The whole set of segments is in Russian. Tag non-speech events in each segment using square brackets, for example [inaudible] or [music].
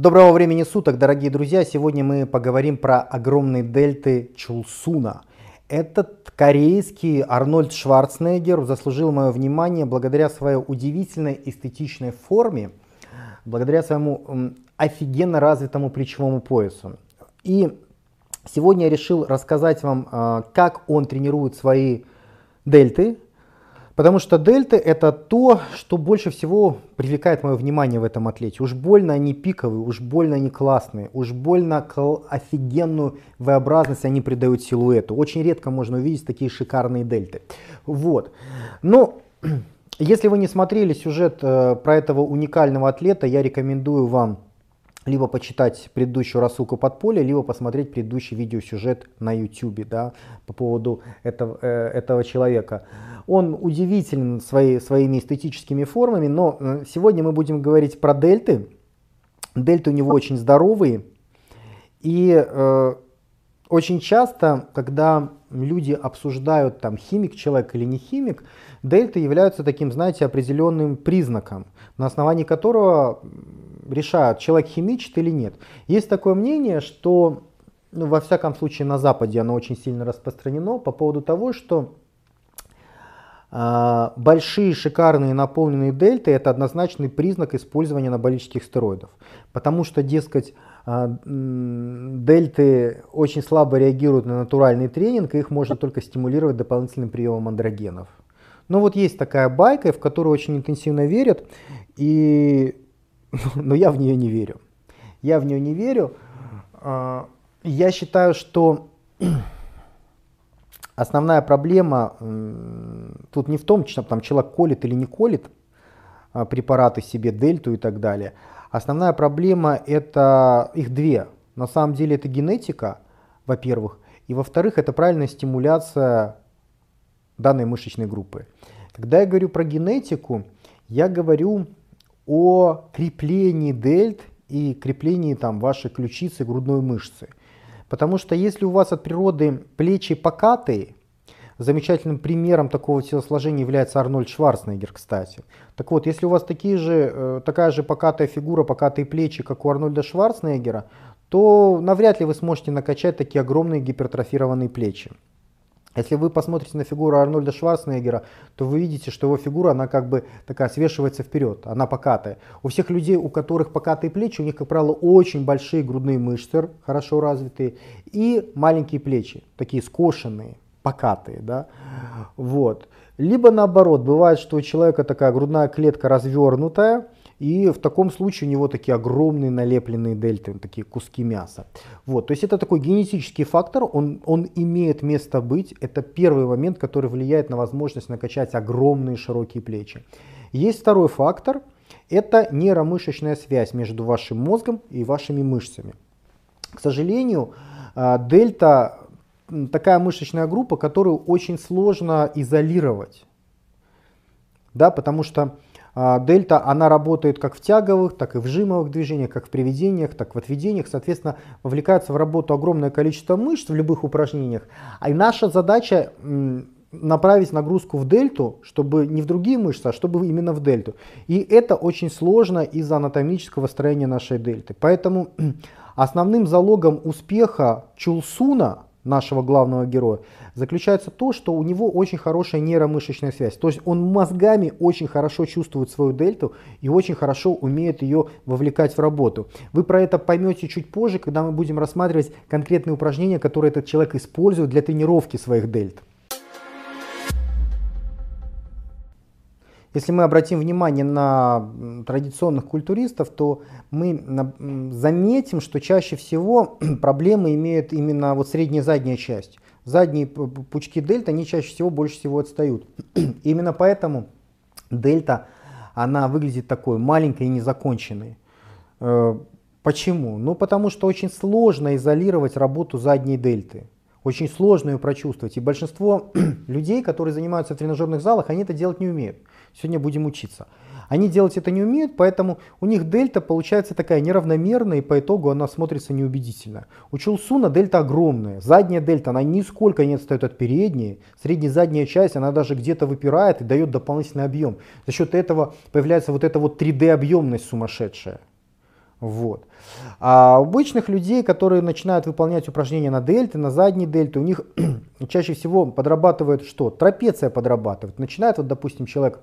Доброго времени суток, дорогие друзья! Сегодня мы поговорим про огромные дельты Чулсуна. Этот корейский Арнольд Шварценеггер заслужил мое внимание благодаря своей удивительной эстетичной форме, благодаря своему офигенно развитому плечевому поясу. И сегодня я решил рассказать вам, а, как он тренирует свои дельты, Потому что дельты это то, что больше всего привлекает мое внимание в этом атлете. Уж больно они пиковые, уж больно они классные, уж больно офигенную V-образность они придают силуэту. Очень редко можно увидеть такие шикарные дельты. Вот. Но [clears throat] если вы не смотрели сюжет э, про этого уникального атлета, я рекомендую вам либо почитать предыдущую рассылку подполья, либо посмотреть предыдущий видеосюжет на YouTube да, по поводу этого, э, этого человека. Он удивителен своей, своими эстетическими формами, но э, сегодня мы будем говорить про дельты. Дельты у него очень здоровые. И э, очень часто, когда люди обсуждают, там, химик человек или не химик, дельты являются таким, знаете, определенным признаком, на основании которого решают, человек химичит или нет. Есть такое мнение, что, ну, во всяком случае, на Западе оно очень сильно распространено по поводу того, что э, большие, шикарные, наполненные дельты – это однозначный признак использования анаболических стероидов. Потому что, дескать, э, дельты очень слабо реагируют на натуральный тренинг, и их можно только стимулировать дополнительным приемом андрогенов. Но вот есть такая байка, в которую очень интенсивно верят, и [laughs] но я в нее не верю. Я в нее не верю. А, я считаю, что [clears throat] основная проблема тут не в том, что там человек колет или не колет а, препараты себе, дельту и так далее. Основная проблема это их две. На самом деле это генетика, во-первых, и во-вторых, это правильная стимуляция данной мышечной группы. Когда я говорю про генетику, я говорю о креплении дельт и креплении там, вашей ключицы, грудной мышцы. Потому что если у вас от природы плечи покатые, замечательным примером такого телосложения является Арнольд Шварценеггер, кстати. Так вот, если у вас такие же, э, такая же покатая фигура, покатые плечи, как у Арнольда Шварценеггера, то навряд ли вы сможете накачать такие огромные гипертрофированные плечи. Если вы посмотрите на фигуру Арнольда Шварценеггера, то вы видите, что его фигура, она как бы такая свешивается вперед, она покатая. У всех людей, у которых покатые плечи, у них, как правило, очень большие грудные мышцы, хорошо развитые, и маленькие плечи, такие скошенные, покатые, да, вот. Либо наоборот, бывает, что у человека такая грудная клетка развернутая, и в таком случае у него такие огромные налепленные дельты, такие куски мяса. Вот, то есть это такой генетический фактор, он, он имеет место быть. Это первый момент, который влияет на возможность накачать огромные широкие плечи. Есть второй фактор, это нейромышечная связь между вашим мозгом и вашими мышцами. К сожалению, а, дельта такая мышечная группа, которую очень сложно изолировать. Да, потому что дельта, она работает как в тяговых, так и в жимовых движениях, как в приведениях, так и в отведениях. Соответственно, вовлекается в работу огромное количество мышц в любых упражнениях. А и наша задача направить нагрузку в дельту, чтобы не в другие мышцы, а чтобы именно в дельту. И это очень сложно из-за анатомического строения нашей дельты. Поэтому основным залогом успеха Чулсуна нашего главного героя, заключается то, что у него очень хорошая нейромышечная связь. То есть он мозгами очень хорошо чувствует свою дельту и очень хорошо умеет ее вовлекать в работу. Вы про это поймете чуть позже, когда мы будем рассматривать конкретные упражнения, которые этот человек использует для тренировки своих дельт. Если мы обратим внимание на традиционных культуристов, то мы заметим, что чаще всего [clears throat] проблемы имеют именно вот средняя задняя часть. Задние пучки дельта, они чаще всего больше всего отстают. [clears throat] Именно поэтому дельта, она выглядит такой маленькой и незаконченной. Э, почему? Ну потому что очень сложно изолировать работу задней дельты. Очень сложно ее прочувствовать. И большинство [clears throat] людей, которые занимаются в тренажерных залах, они это делать не умеют. Сегодня будем учиться. Они делать это не умеют, поэтому у них дельта получается такая неравномерная, и по итогу она смотрится неубедительно. У Чулсуна дельта огромная. Задняя дельта, она нисколько не отстает от передней. Средняя задняя часть, она даже где-то выпирает и дает дополнительный объем. За счет этого появляется вот эта вот 3D объемность сумасшедшая. Вот. А у обычных людей, которые начинают выполнять упражнения на дельты, на задней дельты, у них [clears throat] чаще всего подрабатывает что? Трапеция подрабатывает. Начинает, вот, допустим, человек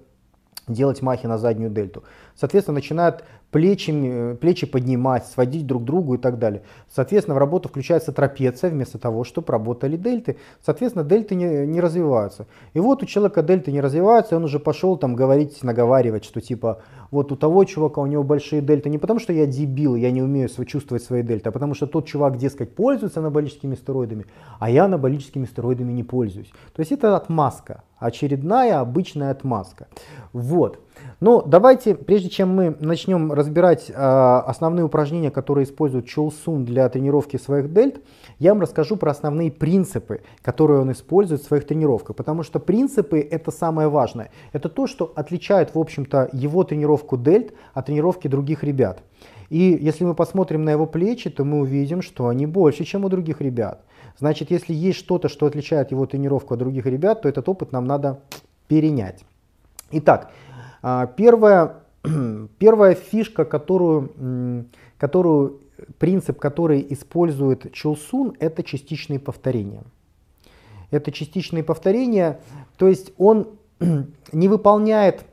делать махи на заднюю дельту. Соответственно, начинают плечи, плечи поднимать, сводить друг к другу и так далее. Соответственно, в работу включается трапеция вместо того, чтобы работали дельты. Соответственно, дельты не, не развиваются. И вот у человека дельты не развиваются, он уже пошел там говорить, наговаривать, что типа вот у того чувака у него большие дельты не потому, что я дебил, я не умею чувствовать свои дельты, а потому что тот чувак, дескать, пользуется анаболическими стероидами, а я анаболическими стероидами не пользуюсь. То есть это отмазка, очередная обычная отмазка. Вот. Но давайте, прежде чем мы начнем разбирать э, основные упражнения, которые использует Чолсун для тренировки своих дельт, я вам расскажу про основные принципы, которые он использует в своих тренировках. Потому что принципы это самое важное. Это то, что отличает, в общем-то, его тренировку дельт от тренировки других ребят. И если мы посмотрим на его плечи, то мы увидим, что они больше, чем у других ребят. Значит, если есть что-то, что отличает его тренировку от других ребят, то этот опыт нам надо перенять. Итак, первая, [clears throat] первая фишка, которую, которую, принцип, который использует Чулсун, это частичные повторения. Это частичные повторения, то есть он [clears throat] не выполняет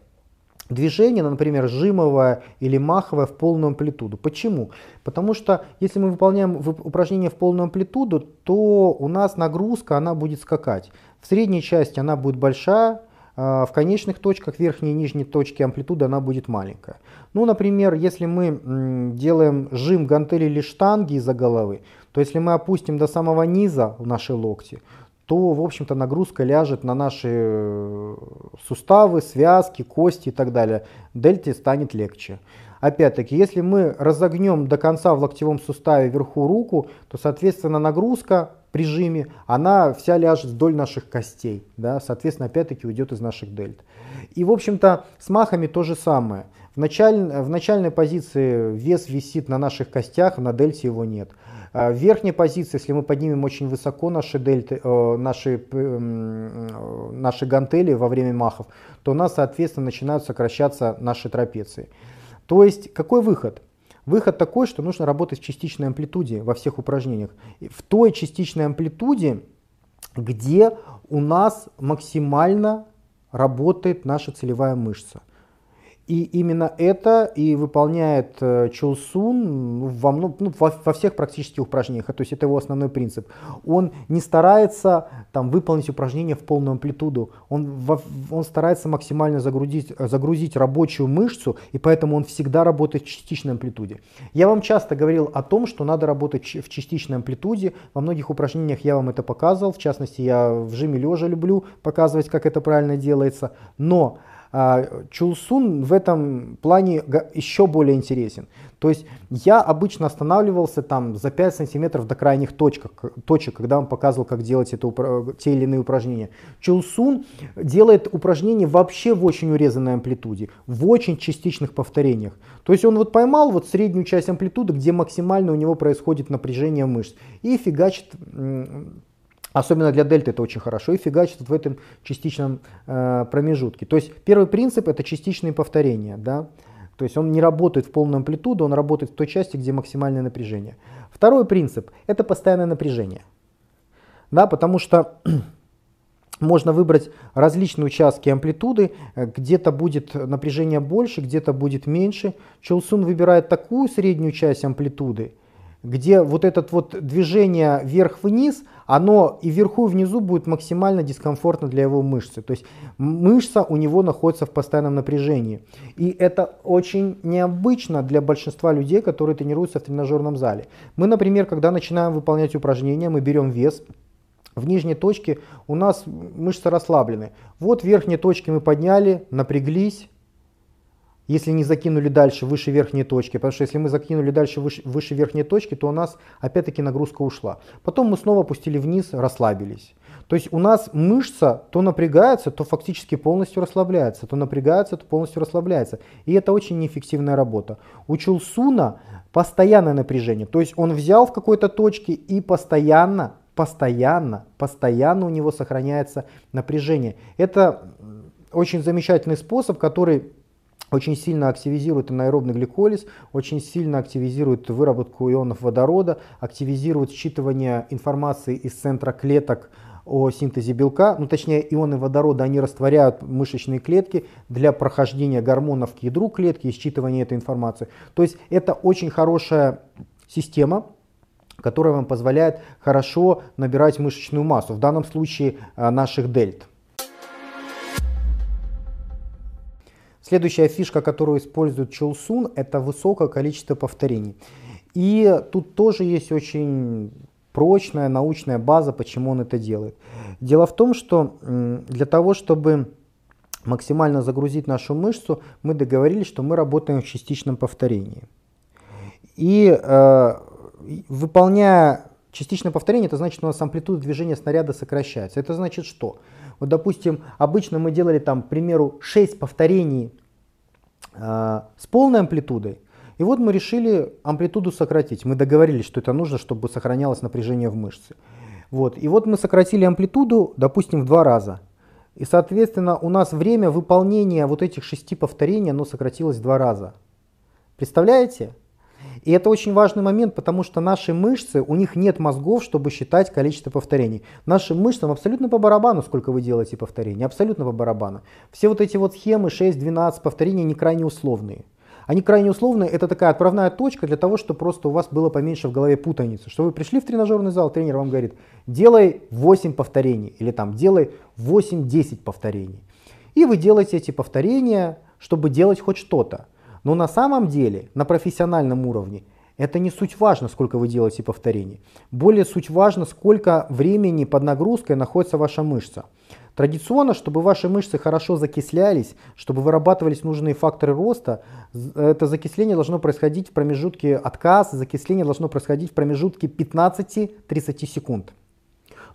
движение, например, жимовое или маховое в полную амплитуду. Почему? Потому что если мы выполняем упражнение в полную амплитуду, то у нас нагрузка она будет скакать. В средней части она будет большая, а, в конечных точках, верхней и нижней точки амплитуда она будет маленькая. Ну, например, если мы делаем жим гантели или штанги из-за головы, то если мы опустим до самого низа наши локти, то, в общем-то, нагрузка ляжет на наши э, суставы, связки, кости и так далее. Дельте станет легче. Опять-таки, если мы разогнем до конца в локтевом суставе вверху руку, то, соответственно, нагрузка прижиме, она вся ляжет вдоль наших костей, да, соответственно, опять-таки уйдет из наших дельт. И, в общем-то, с махами то же самое. В, началь, в начальной позиции вес висит на наших костях, на дельте его нет. А в верхней позиции, если мы поднимем очень высоко наши, дельты, э, наши, э, наши гантели во время махов, то у нас, соответственно, начинают сокращаться наши трапеции. То есть, какой выход? Выход такой, что нужно работать в частичной амплитуде во всех упражнениях. В той частичной амплитуде, где у нас максимально работает наша целевая мышца. И именно это и выполняет э, Чулсун во, ну, во, во всех практически упражнениях. То есть это его основной принцип. Он не старается там, выполнить упражнение в полную амплитуду. Он, во, он старается максимально загрузить, загрузить рабочую мышцу, и поэтому он всегда работает в частичной амплитуде. Я вам часто говорил о том, что надо работать в частичной амплитуде. Во многих упражнениях я вам это показывал. В частности, я в жиме лежа люблю показывать, как это правильно делается. Но Чулсун в этом плане еще более интересен. То есть я обычно останавливался там за 5 сантиметров до крайних точек, точек когда он показывал, как делать это, те или иные упражнения. Чулсун делает упражнения вообще в очень урезанной амплитуде, в очень частичных повторениях. То есть он вот поймал вот среднюю часть амплитуды, где максимально у него происходит напряжение мышц, и фигачит Особенно для дельты это очень хорошо и фигачит в этом частичном э, промежутке. То есть первый принцип это частичные повторения. Да? То есть он не работает в полную амплитуду, он работает в той части, где максимальное напряжение. Второй принцип это постоянное напряжение. Да, потому что [clears throat] можно выбрать различные участки амплитуды, э, где-то будет напряжение больше, где-то будет меньше. Чулсун выбирает такую среднюю часть амплитуды, где вот это вот движение вверх-вниз, оно и вверху, и внизу будет максимально дискомфортно для его мышцы. То есть мышца у него находится в постоянном напряжении. И это очень необычно для большинства людей, которые тренируются в тренажерном зале. Мы, например, когда начинаем выполнять упражнения, мы берем вес, в нижней точке у нас мышцы расслаблены. Вот в верхней точке мы подняли, напряглись, если не закинули дальше выше верхней точки, потому что если мы закинули дальше выше, выше верхней точки, то у нас опять-таки нагрузка ушла. Потом мы снова опустили вниз, расслабились. То есть у нас мышца то напрягается, то фактически полностью расслабляется, то напрягается, то полностью расслабляется. И это очень неэффективная работа. У Чулсуна постоянное напряжение. То есть он взял в какой-то точке и постоянно, постоянно, постоянно у него сохраняется напряжение. Это очень замечательный способ, который очень сильно активизирует анаэробный гликолиз, очень сильно активизирует выработку ионов водорода, активизирует считывание информации из центра клеток о синтезе белка, ну точнее ионы водорода, они растворяют мышечные клетки для прохождения гормонов к ядру клетки и считывания этой информации. То есть это очень хорошая система, которая вам позволяет хорошо набирать мышечную массу, в данном случае э, наших дельт. Следующая фишка, которую использует Чулсун, это высокое количество повторений. И тут тоже есть очень прочная научная база, почему он это делает. Дело в том, что для того, чтобы максимально загрузить нашу мышцу, мы договорились, что мы работаем в частичном повторении. И э, выполняя частичное повторение, это значит, что у нас амплитуда движения снаряда сокращается. Это значит что? Вот, допустим, обычно мы делали там, к примеру, 6 повторений с полной амплитудой. И вот мы решили амплитуду сократить. Мы договорились, что это нужно, чтобы сохранялось напряжение в мышце. Вот. И вот мы сократили амплитуду, допустим, в два раза. И, соответственно, у нас время выполнения вот этих шести повторений, оно сократилось в два раза. Представляете? И это очень важный момент, потому что наши мышцы, у них нет мозгов, чтобы считать количество повторений. Нашим мышцам абсолютно по барабану, сколько вы делаете повторений, абсолютно по барабану. Все вот эти вот схемы 6-12 повторений, они крайне условные. Они крайне условные, это такая отправная точка для того, чтобы просто у вас было поменьше в голове путаницы. Что вы пришли в тренажерный зал, тренер вам говорит, делай 8 повторений или там делай 8-10 повторений. И вы делаете эти повторения, чтобы делать хоть что-то. Но на самом деле, на профессиональном уровне, это не суть важно, сколько вы делаете повторений. Более суть важно, сколько времени под нагрузкой находится ваша мышца. Традиционно, чтобы ваши мышцы хорошо закислялись, чтобы вырабатывались нужные факторы роста, это закисление должно происходить в промежутке отказ, закисление должно происходить в промежутке 15-30 секунд.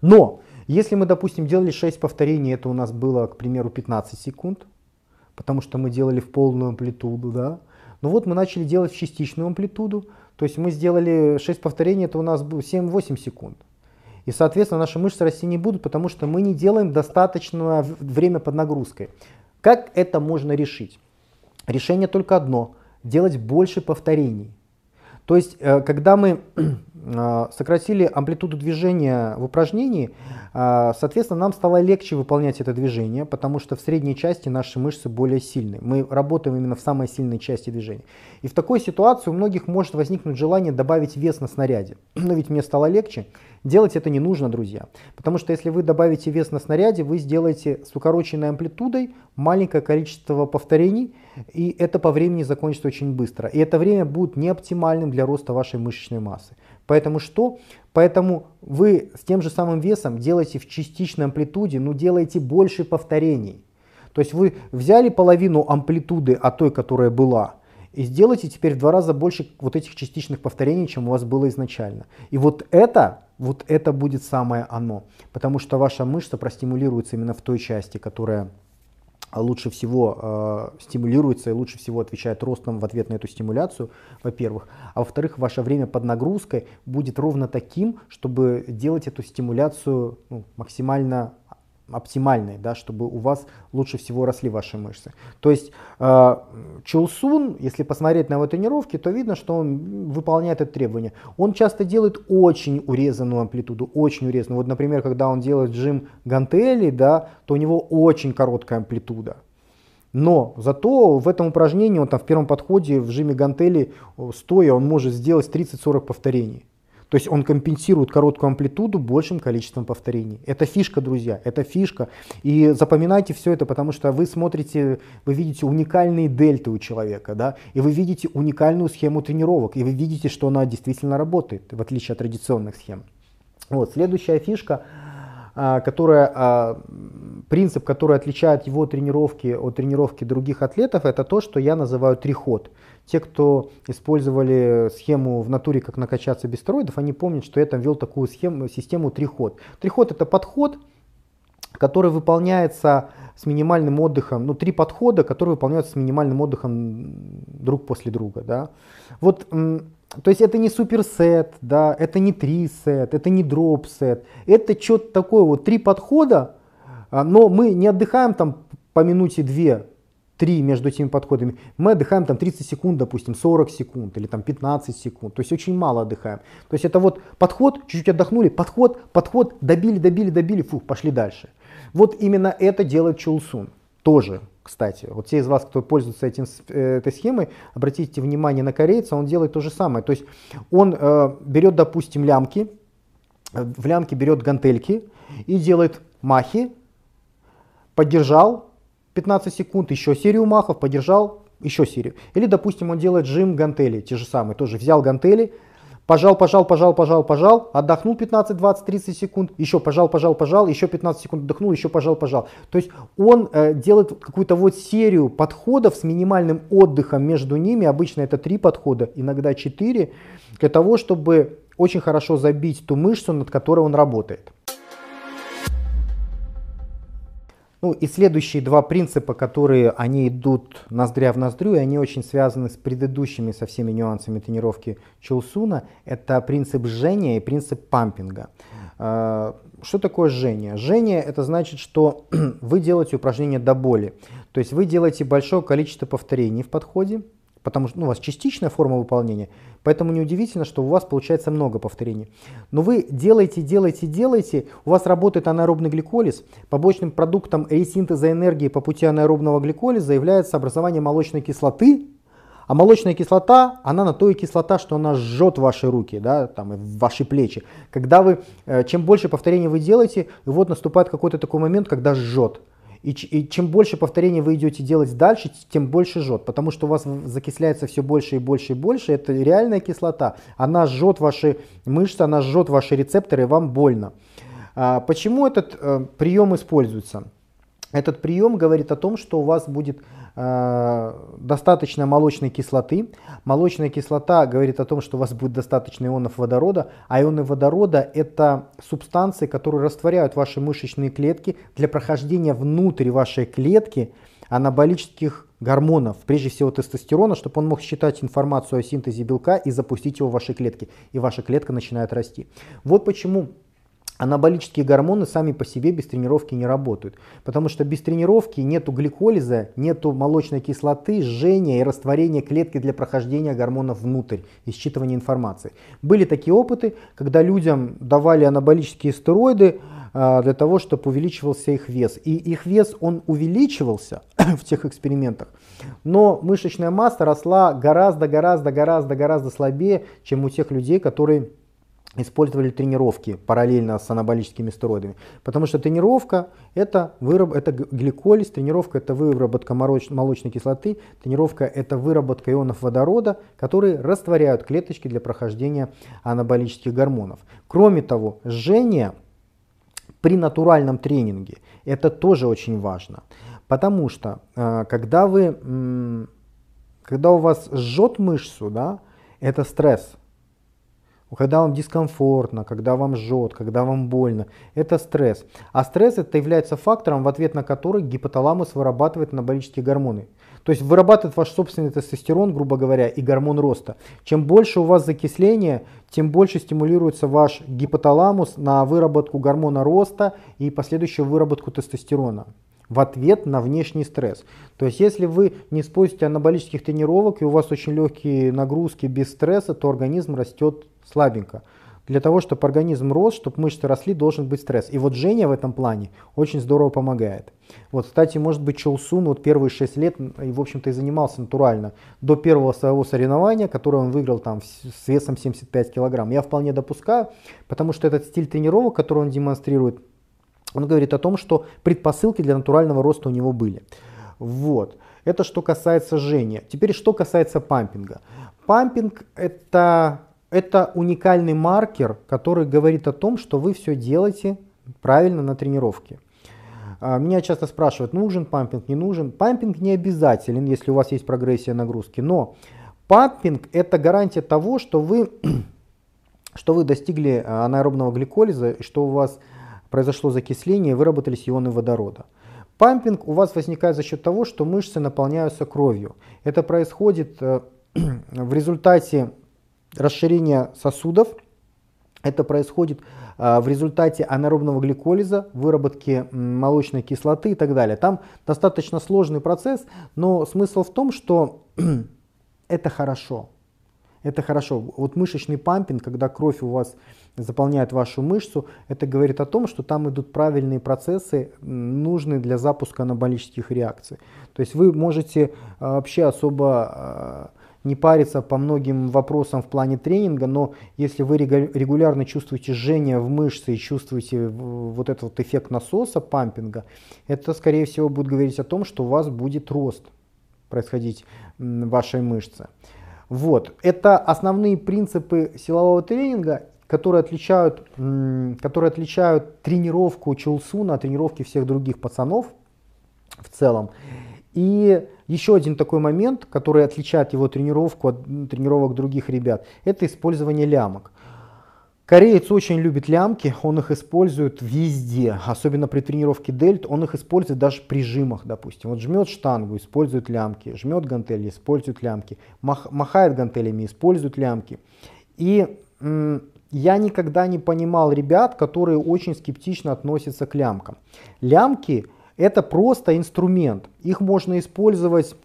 Но если мы, допустим, делали 6 повторений, это у нас было, к примеру, 15 секунд, потому что мы делали в полную амплитуду, да. Но вот мы начали делать в частичную амплитуду, то есть мы сделали 6 повторений, это у нас было 7-8 секунд. И, соответственно, наши мышцы расти не будут, потому что мы не делаем достаточное время под нагрузкой. Как это можно решить? Решение только одно – делать больше повторений. То есть, э, когда мы сократили амплитуду движения в упражнении, э, соответственно, нам стало легче выполнять это движение, потому что в средней части наши мышцы более сильные. Мы работаем именно в самой сильной части движения. И в такой ситуации у многих может возникнуть желание добавить вес на снаряде. [clears throat] Но ведь мне стало легче. Делать это не нужно, друзья. Потому что если вы добавите вес на снаряде, вы сделаете с укороченной амплитудой маленькое количество повторений, и это по времени закончится очень быстро. И это время будет не оптимальным для роста вашей мышечной массы. Поэтому что? Поэтому вы с тем же самым весом делаете в частичной амплитуде, но делаете больше повторений. То есть вы взяли половину амплитуды от той, которая была, и сделайте теперь в два раза больше вот этих частичных повторений, чем у вас было изначально. И вот это, вот это будет самое оно. Потому что ваша мышца простимулируется именно в той части, которая лучше всего э, стимулируется и лучше всего отвечает ростом в ответ на эту стимуляцию, во-первых. А во-вторых, ваше время под нагрузкой будет ровно таким, чтобы делать эту стимуляцию ну, максимально оптимальной, да, чтобы у вас лучше всего росли ваши мышцы. То есть э, Чулсун, если посмотреть на его тренировки, то видно, что он выполняет это требование. Он часто делает очень урезанную амплитуду, очень урезанную. Вот, например, когда он делает жим гантели, да, то у него очень короткая амплитуда. Но зато в этом упражнении, он там в первом подходе в жиме гантели стоя, он может сделать 30-40 повторений. То есть он компенсирует короткую амплитуду большим количеством повторений. Это фишка, друзья, это фишка. И запоминайте все это, потому что вы смотрите, вы видите уникальные дельты у человека, да, и вы видите уникальную схему тренировок, и вы видите, что она действительно работает, в отличие от традиционных схем. Вот, следующая фишка, которая, а, принцип, который отличает его тренировки от тренировки других атлетов, это то, что я называю триход. Те, кто использовали схему в натуре, как накачаться без стероидов, они помнят, что я там ввел такую схему, систему три-ход. Три-ход это подход, который выполняется с минимальным отдыхом, ну, три подхода, которые выполняются с минимальным отдыхом друг после друга, да. Вот, то есть это не суперсет, да, это не три сет, это не дроп сет, это что-то такое, вот три подхода, а, но мы не отдыхаем там по минуте две 3 между этими подходами, мы отдыхаем там 30 секунд, допустим, 40 секунд или там 15 секунд. То есть очень мало отдыхаем. То есть это вот подход, чуть-чуть отдохнули, подход, подход, добили, добили, добили, фух, пошли дальше. Вот именно это делает Чулсун. Тоже, кстати. Вот те из вас, кто пользуется этим, э, этой схемой, обратите внимание на корейца, он делает то же самое. То есть он э, берет, допустим, лямки, в лямке берет гантельки и делает махи, поддержал 15 секунд, еще серию махов, поддержал еще серию. Или, допустим, он делает жим гантели, те же самые, тоже взял гантели, пожал, пожал, пожал, пожал, пожал, отдохнул 15, 20, 30 секунд, еще пожал, пожал, пожал, еще 15 секунд отдохнул, еще пожал, пожал. То есть он э, делает какую-то вот серию подходов с минимальным отдыхом между ними, обычно это три подхода, иногда четыре, для того, чтобы очень хорошо забить ту мышцу, над которой он работает. Ну и следующие два принципа, которые они идут ноздря в ноздрю, и они очень связаны с предыдущими со всеми нюансами тренировки Чулсуна, это принцип жжения и принцип пампинга. А, что такое жжение? Жжение это значит, что [clears throat] вы делаете упражнение до боли. То есть вы делаете большое количество повторений в подходе, потому что ну, у вас частичная форма выполнения, поэтому неудивительно, что у вас получается много повторений. Но вы делаете, делаете, делаете, у вас работает анаэробный гликолиз, побочным продуктом ресинтеза энергии по пути анаэробного гликолиза является образование молочной кислоты, а молочная кислота, она на то и кислота, что она жжет ваши руки, да, там, и ваши плечи. Когда вы, э, чем больше повторений вы делаете, вот наступает какой-то такой момент, когда жжет. И, и чем больше повторений вы идете делать дальше, тем больше жжет, потому что у вас закисляется все больше и больше и больше. Это реальная кислота. Она жжет ваши мышцы, она жжет ваши рецепторы, и вам больно. А, почему этот э, прием используется? Этот прием говорит о том, что у вас будет э, достаточно молочной кислоты. Молочная кислота говорит о том, что у вас будет достаточно ионов водорода, а ионы водорода это субстанции, которые растворяют ваши мышечные клетки для прохождения внутрь вашей клетки анаболических гормонов, прежде всего тестостерона, чтобы он мог считать информацию о синтезе белка и запустить его в ваши клетки. И ваша клетка начинает расти. Вот почему Анаболические гормоны сами по себе без тренировки не работают, потому что без тренировки нету гликолиза, нету молочной кислоты, жжения и растворения клетки для прохождения гормонов внутрь и считывания информации. Были такие опыты, когда людям давали анаболические стероиды а, для того, чтобы увеличивался их вес. И их вес, он увеличивался [coughs] в тех экспериментах, но мышечная масса росла гораздо, гораздо, гораздо, гораздо слабее, чем у тех людей, которые использовали тренировки параллельно с анаболическими стероидами. Потому что тренировка это, выраб, это гликолиз, тренировка это выработка молочной кислоты, тренировка это выработка ионов водорода, которые растворяют клеточки для прохождения анаболических гормонов. Кроме того, жжение при натуральном тренинге это тоже очень важно. Потому что э, когда, вы, когда у вас жжет мышцу, да, это стресс, когда вам дискомфортно, когда вам жжет, когда вам больно, это стресс. А стресс это является фактором, в ответ на который гипоталамус вырабатывает анаболические гормоны. То есть вырабатывает ваш собственный тестостерон, грубо говоря, и гормон роста. Чем больше у вас закисления, тем больше стимулируется ваш гипоталамус на выработку гормона роста и последующую выработку тестостерона в ответ на внешний стресс. То есть если вы не используете анаболических тренировок и у вас очень легкие нагрузки без стресса, то организм растет слабенько. Для того, чтобы организм рос, чтобы мышцы росли, должен быть стресс. И вот Женя в этом плане очень здорово помогает. Вот, кстати, может быть, Чолсун вот первые 6 лет, и, в общем-то, и занимался натурально. До первого своего соревнования, которое он выиграл там с весом 75 килограмм. Я вполне допускаю, потому что этот стиль тренировок, который он демонстрирует, он говорит о том, что предпосылки для натурального роста у него были. Вот. Это что касается Жени. Теперь что касается пампинга. Пампинг это это уникальный маркер, который говорит о том, что вы все делаете правильно на тренировке. А, меня часто спрашивают, нужен пампинг, не нужен. Пампинг не обязателен, если у вас есть прогрессия нагрузки, но пампинг это гарантия того, что вы, [clears throat] что вы достигли а, анаэробного гликолиза, что у вас произошло закисление, выработались ионы водорода. Пампинг у вас возникает за счет того, что мышцы наполняются кровью. Это происходит э, [clears throat] в результате расширение сосудов, Это происходит а, в результате анаэробного гликолиза, выработки молочной кислоты и так далее. Там достаточно сложный процесс, но смысл в том, что [clears throat] это хорошо. Это хорошо. Вот мышечный пампинг, когда кровь у вас заполняет вашу мышцу, это говорит о том, что там идут правильные процессы, нужные для запуска анаболических реакций. То есть вы можете а, вообще особо а, не париться по многим вопросам в плане тренинга, но если вы регулярно чувствуете жжение в мышце и чувствуете вот этот вот эффект насоса, пампинга, это скорее всего будет говорить о том, что у вас будет рост происходить вашей мышцы. Вот. Это основные принципы силового тренинга, которые отличают, которые отличают тренировку Чулсуна от тренировки всех других пацанов в целом. И еще один такой момент, который отличает его тренировку от тренировок других ребят, это использование лямок. Кореец очень любит лямки, он их использует везде, особенно при тренировке дельт, он их использует даже при жимах, допустим. Вот жмет штангу, использует лямки, жмет гантели, использует лямки, мах, махает гантелями, использует лямки. И я никогда не понимал ребят, которые очень скептично относятся к лямкам. Лямки это просто инструмент. Их можно использовать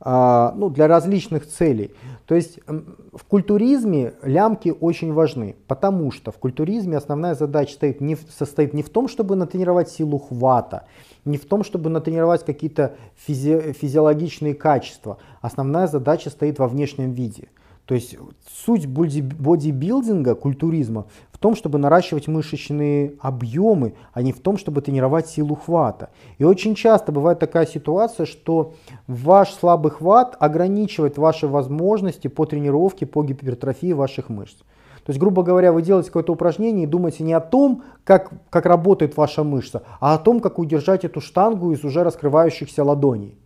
а, ну, для различных целей. То есть в культуризме лямки очень важны, потому что в культуризме основная задача стоит не, состоит не в том, чтобы натренировать силу хвата, не в том, чтобы натренировать какие-то физи физиологичные качества. Основная задача стоит во внешнем виде. То есть суть бодибилдинга, культуризма в том, чтобы наращивать мышечные объемы, а не в том, чтобы тренировать силу хвата. И очень часто бывает такая ситуация, что ваш слабый хват ограничивает ваши возможности по тренировке, по гипертрофии ваших мышц. То есть, грубо говоря, вы делаете какое-то упражнение и думаете не о том, как, как работает ваша мышца, а о том, как удержать эту штангу из уже раскрывающихся ладоней.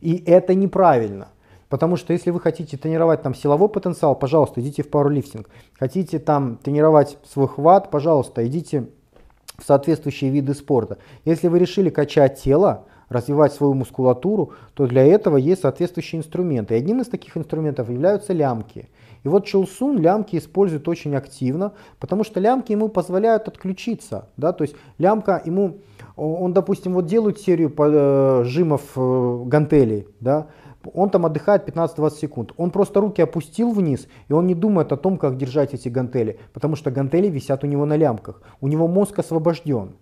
И это неправильно. Потому что если вы хотите тренировать там силовой потенциал, пожалуйста, идите в пауэрлифтинг. Хотите там тренировать свой хват, пожалуйста, идите в соответствующие виды спорта. Если вы решили качать тело, развивать свою мускулатуру, то для этого есть соответствующие инструменты. И одним из таких инструментов являются лямки. И вот Челсун лямки использует очень активно, потому что лямки ему позволяют отключиться. Да? То есть лямка ему, он, допустим, вот делает серию э, жимов э, гантелей, да? Он там отдыхает 15-20 секунд. Он просто руки опустил вниз, и он не думает о том, как держать эти гантели, потому что гантели висят у него на лямках. У него мозг освобожден.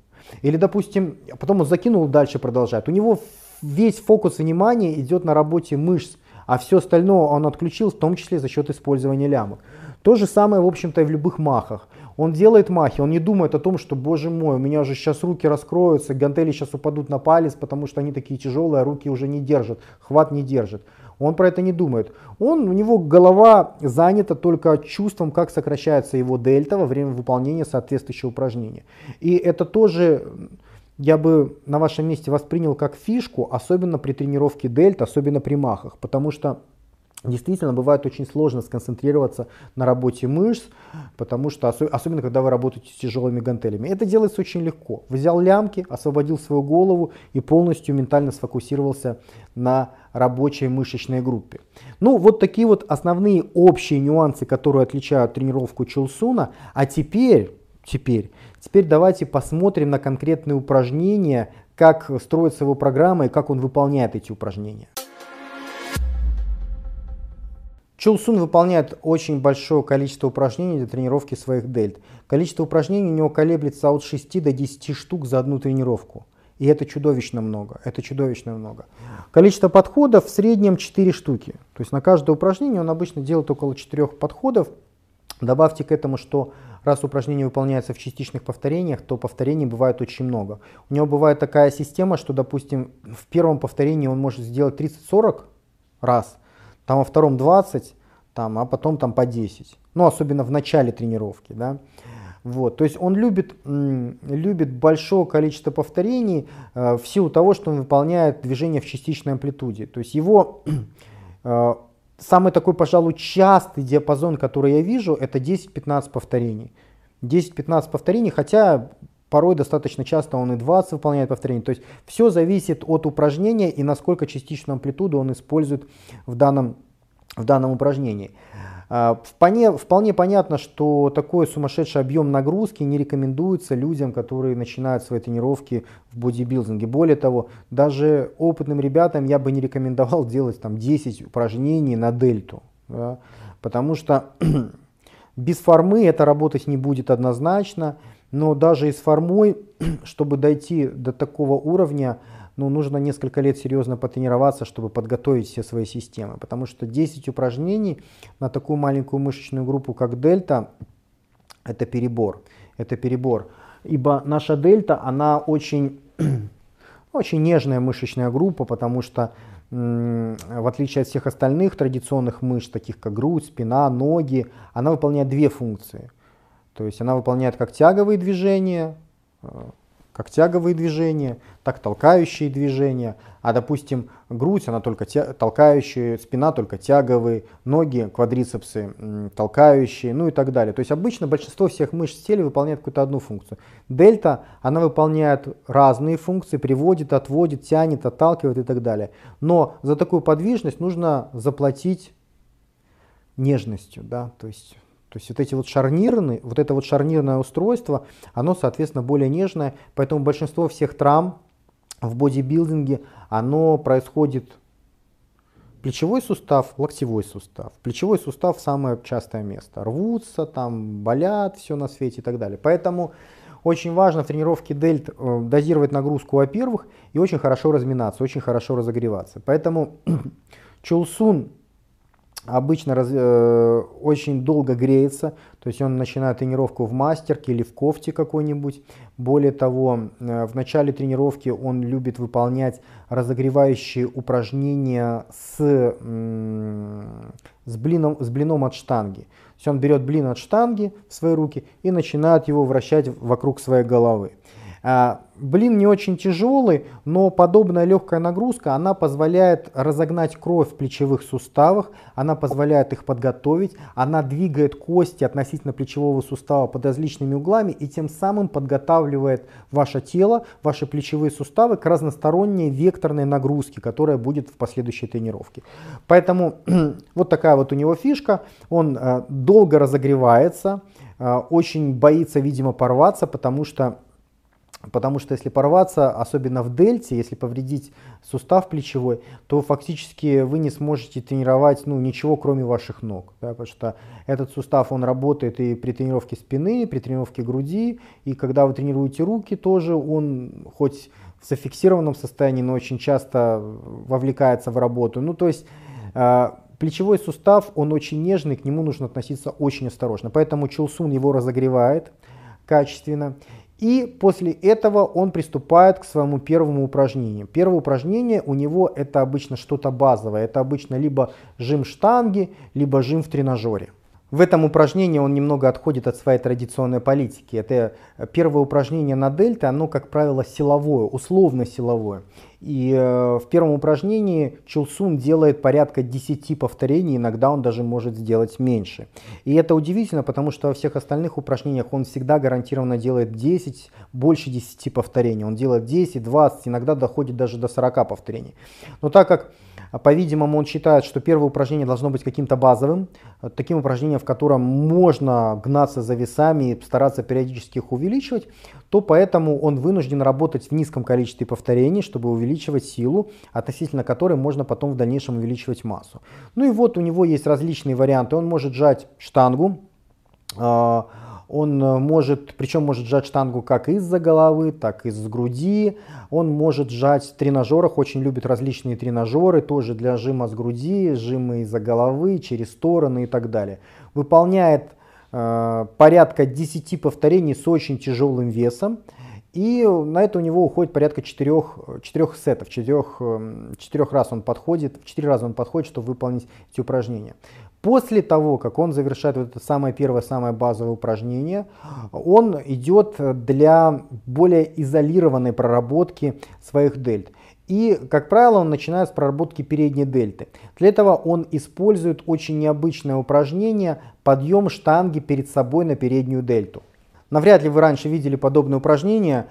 Или, допустим, потом он закинул, дальше продолжает. У него весь фокус внимания идет на работе мышц, а все остальное он отключил, в том числе за счет использования лямок. То же самое, в общем-то, и в любых махах. Он делает махи, он не думает о том, что, боже мой, у меня же сейчас руки раскроются, гантели сейчас упадут на палец, потому что они такие тяжелые, а руки уже не держат, хват не держит. Он про это не думает. Он, у него голова занята только чувством, как сокращается его дельта во время выполнения соответствующего упражнения. И это тоже я бы на вашем месте воспринял как фишку, особенно при тренировке дельта, особенно при махах, потому что Действительно, бывает очень сложно сконцентрироваться на работе мышц, потому что, особенно когда вы работаете с тяжелыми гантелями. Это делается очень легко. Взял лямки, освободил свою голову и полностью ментально сфокусировался на рабочей мышечной группе. Ну, вот такие вот основные общие нюансы, которые отличают тренировку Чулсуна. А теперь, теперь, теперь давайте посмотрим на конкретные упражнения, как строится его программа и как он выполняет эти упражнения. Чулсун выполняет очень большое количество упражнений для тренировки своих дельт. Количество упражнений у него колеблется от 6 до 10 штук за одну тренировку. И это чудовищно много. Это чудовищно много. Количество подходов в среднем 4 штуки. То есть на каждое упражнение он обычно делает около 4 подходов. Добавьте к этому, что раз упражнение выполняется в частичных повторениях, то повторений бывает очень много. У него бывает такая система, что, допустим, в первом повторении он может сделать 30-40 раз, там во втором 20, там, а потом там по 10. Ну, особенно в начале тренировки, да. Вот, то есть он любит, любит большое количество повторений э, в силу того, что он выполняет движение в частичной амплитуде. То есть его [clears throat] э, самый такой, пожалуй, частый диапазон, который я вижу, это 10-15 повторений. 10-15 повторений, хотя порой достаточно часто он и 20 выполняет повторений. То есть все зависит от упражнения и насколько частичную амплитуду он использует в данном в данном упражнении. А, вполне, вполне понятно, что такой сумасшедший объем нагрузки не рекомендуется людям, которые начинают свои тренировки в бодибилдинге. Более того, даже опытным ребятам я бы не рекомендовал делать там 10 упражнений на дельту. Да, потому что [clears throat] без формы это работать не будет однозначно, но даже и с формой, [clears throat] чтобы дойти до такого уровня, ну, нужно несколько лет серьезно потренироваться, чтобы подготовить все свои системы. Потому что 10 упражнений на такую маленькую мышечную группу, как дельта, это перебор. Это перебор. Ибо наша дельта, она очень, [clears throat] очень нежная мышечная группа, потому что в отличие от всех остальных традиционных мышц, таких как грудь, спина, ноги, она выполняет две функции. То есть она выполняет как тяговые движения, э, как тяговые движения, так толкающие движения. А, допустим, грудь, она только тя- толкающая, спина только тяговые, ноги, квадрицепсы толкающие, ну и так далее. То есть обычно большинство всех мышц тела выполняет какую-то одну функцию. Дельта, она выполняет разные функции, приводит, отводит, тянет, отталкивает и так далее. Но за такую подвижность нужно заплатить нежностью, да, то есть то есть вот эти вот шарнирные, вот это вот шарнирное устройство, оно, соответственно, более нежное, поэтому большинство всех травм в бодибилдинге, оно происходит плечевой сустав, локтевой сустав. Плечевой сустав самое частое место. Рвутся, там болят, все на свете и так далее. Поэтому очень важно в тренировке дельт э, дозировать нагрузку, во-первых, и очень хорошо разминаться, очень хорошо разогреваться. Поэтому [clears throat] Чулсун обычно раз, э, очень долго греется, то есть он начинает тренировку в мастерке или в кофте какой-нибудь. Более того, э, в начале тренировки он любит выполнять разогревающие упражнения с, э, с, блином, с блином от штанги. То есть он берет блин от штанги в свои руки и начинает его вращать вокруг своей головы. Блин не очень тяжелый, но подобная легкая нагрузка, она позволяет разогнать кровь в плечевых суставах, она позволяет их подготовить, она двигает кости относительно плечевого сустава под различными углами и тем самым подготавливает ваше тело, ваши плечевые суставы к разносторонней векторной нагрузке, которая будет в последующей тренировке. Поэтому [clears throat] вот такая вот у него фишка, он э, долго разогревается, э, очень боится, видимо, порваться, потому что Потому что если порваться, особенно в дельте, если повредить сустав плечевой, то фактически вы не сможете тренировать ну, ничего, кроме ваших ног. Да, потому что этот сустав, он работает и при тренировке спины, и при тренировке груди, и когда вы тренируете руки тоже, он хоть в зафиксированном состоянии, но очень часто вовлекается в работу. Ну, то есть э, плечевой сустав, он очень нежный, к нему нужно относиться очень осторожно. Поэтому Чулсун его разогревает качественно. И после этого он приступает к своему первому упражнению. Первое упражнение у него это обычно что-то базовое. Это обычно либо жим штанги, либо жим в тренажере. В этом упражнении он немного отходит от своей традиционной политики. Это первое упражнение на дельте, оно, как правило, силовое, условно силовое. И э, в первом упражнении Чулсун делает порядка 10 повторений, иногда он даже может сделать меньше. И это удивительно, потому что во всех остальных упражнениях он всегда гарантированно делает 10, больше 10 повторений. Он делает 10, 20, иногда доходит даже до 40 повторений. Но так как по-видимому, он считает, что первое упражнение должно быть каким-то базовым, э, таким упражнением, в котором можно гнаться за весами и стараться периодически их увеличивать, то поэтому он вынужден работать в низком количестве повторений, чтобы увеличивать силу, относительно которой можно потом в дальнейшем увеличивать массу. Ну и вот у него есть различные варианты. Он может сжать штангу, а, он э, может, причем может сжать штангу как из-за головы, так и из груди. Он может сжать в тренажерах, очень любит различные тренажеры, тоже для жима с груди, жимы из-за головы, через стороны и так далее. Выполняет э, порядка 10 повторений с очень тяжелым весом. И на это у него уходит порядка 4, 4 сетов, 4, 4 раз он подходит, в 4 раза он подходит, чтобы выполнить эти упражнения. После того, как он завершает вот это самое первое, самое базовое упражнение, он идет для более изолированной проработки своих дельт. И, как правило, он начинает с проработки передней дельты. Для этого он использует очень необычное упражнение подъем штанги перед собой на переднюю дельту. Навряд ли вы раньше видели подобное упражнение.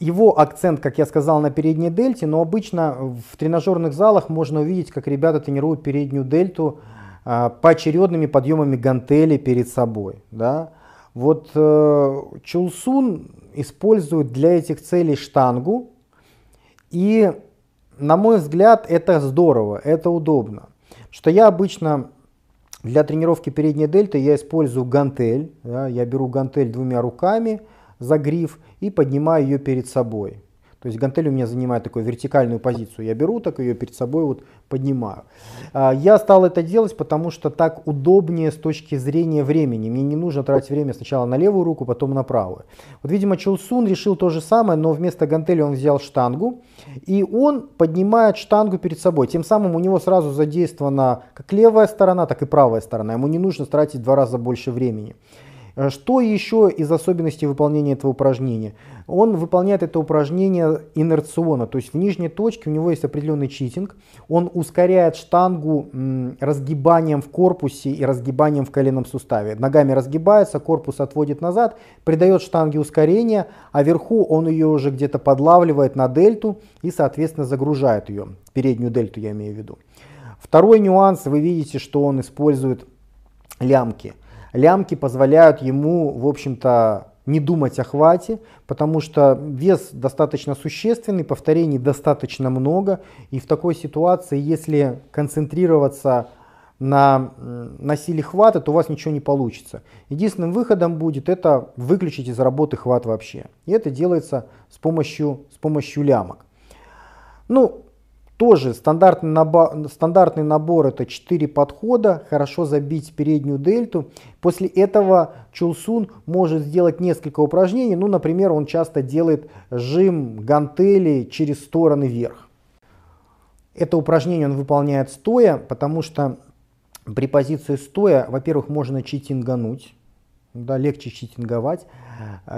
Его акцент, как я сказал, на передней дельте, но обычно в тренажерных залах можно увидеть, как ребята тренируют переднюю дельту э, поочередными подъемами гантели перед собой. Да? Вот э, Чулсун использует для этих целей штангу, и, на мой взгляд, это здорово, это удобно. Что я обычно для тренировки передней дельты я использую гантель. Да, я беру гантель двумя руками за гриф и поднимаю ее перед собой. То есть гантель у меня занимает такую вертикальную позицию. Я беру так ее перед собой вот поднимаю. А, я стал это делать, потому что так удобнее с точки зрения времени. Мне не нужно тратить время сначала на левую руку, потом на правую. Вот, видимо, Чулсун решил то же самое, но вместо гантели он взял штангу. И он поднимает штангу перед собой. Тем самым у него сразу задействована как левая сторона, так и правая сторона. Ему не нужно тратить в два раза больше времени. Э, что еще из особенностей выполнения этого упражнения? Он выполняет это упражнение инерционно, то есть в нижней точке у него есть определенный читинг, он ускоряет штангу разгибанием в корпусе и разгибанием в коленном суставе. Ногами разгибается, корпус отводит назад, придает штанге ускорение, а вверху он ее уже где-то подлавливает на дельту и, соответственно, загружает ее, переднюю дельту я имею в виду. Второй нюанс, вы видите, что он использует лямки – лямки позволяют ему, в общем-то, не думать о хвате, потому что вес достаточно существенный, повторений достаточно много, и в такой ситуации, если концентрироваться на, на силе хвата, то у вас ничего не получится. Единственным выходом будет это выключить из работы хват вообще. И это делается с помощью, с помощью лямок. Ну, тоже стандартный набор, стандартный набор это 4 подхода, хорошо забить переднюю дельту. После этого Чулсун может сделать несколько упражнений. Ну, например, он часто делает жим гантели через стороны вверх. Это упражнение он выполняет стоя, потому что при позиции стоя, во-первых, можно читингануть да, легче читинговать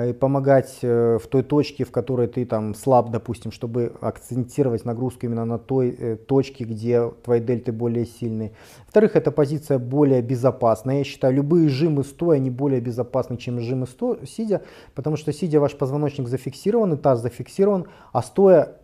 и помогать э, в той точке, в которой ты там слаб, допустим, чтобы акцентировать нагрузку именно на той э, точке, где твои дельты более сильные. Во-вторых, эта позиция более безопасная. Я считаю, любые жимы стоя, они более безопасны, чем жимы сто, сидя, потому что сидя ваш позвоночник зафиксирован, и таз зафиксирован, а стоя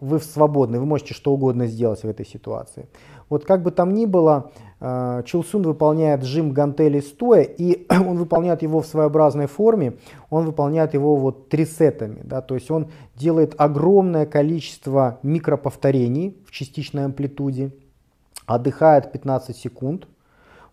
вы свободны, вы можете что угодно сделать в этой ситуации. Вот как бы там ни было, э, Чулсун выполняет жим гантели стоя, и [clears throat] он выполняет его в своеобразной форме, он выполняет его вот трисетами, да, то есть он делает огромное количество микроповторений в частичной амплитуде, отдыхает 15 секунд,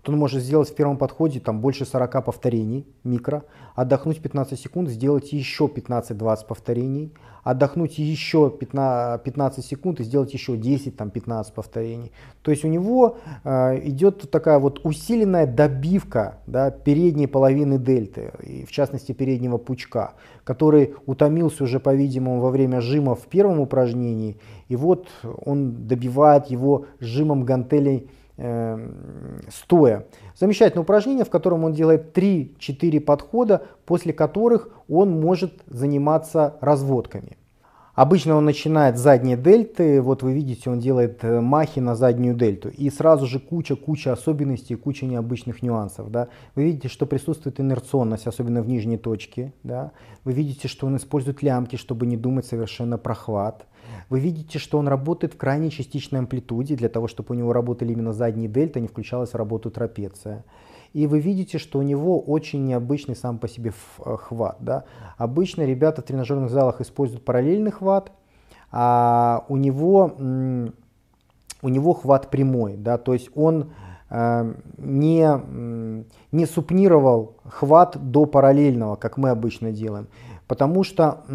вот он может сделать в первом подходе там больше 40 повторений микро, отдохнуть 15 секунд, сделать еще 15-20 повторений, отдохнуть еще 15, 15 секунд и сделать еще 10-15 повторений. То есть у него э, идет такая вот усиленная добивка да, передней половины дельты, и в частности переднего пучка, который утомился уже, по-видимому, во время жима в первом упражнении, и вот он добивает его жимом гантелей стоя. Замечательное упражнение, в котором он делает 3-4 подхода, после которых он может заниматься разводками. Обычно он начинает с задней дельты, вот вы видите, он делает э, махи на заднюю дельту. И сразу же куча-куча особенностей, куча необычных нюансов. Да. Вы видите, что присутствует инерционность, особенно в нижней точке. Да. Вы видите, что он использует лямки, чтобы не думать совершенно про хват. Вы видите, что он работает в крайней частичной амплитуде, для того, чтобы у него работали именно задние дельты, не включалась в работу трапеция. И вы видите, что у него очень необычный сам по себе э, хват. Да? Обычно ребята в тренажерных залах используют параллельный хват, а у него, у него хват прямой. Да? То есть он э, не, не супнировал хват до параллельного, как мы обычно делаем. Потому что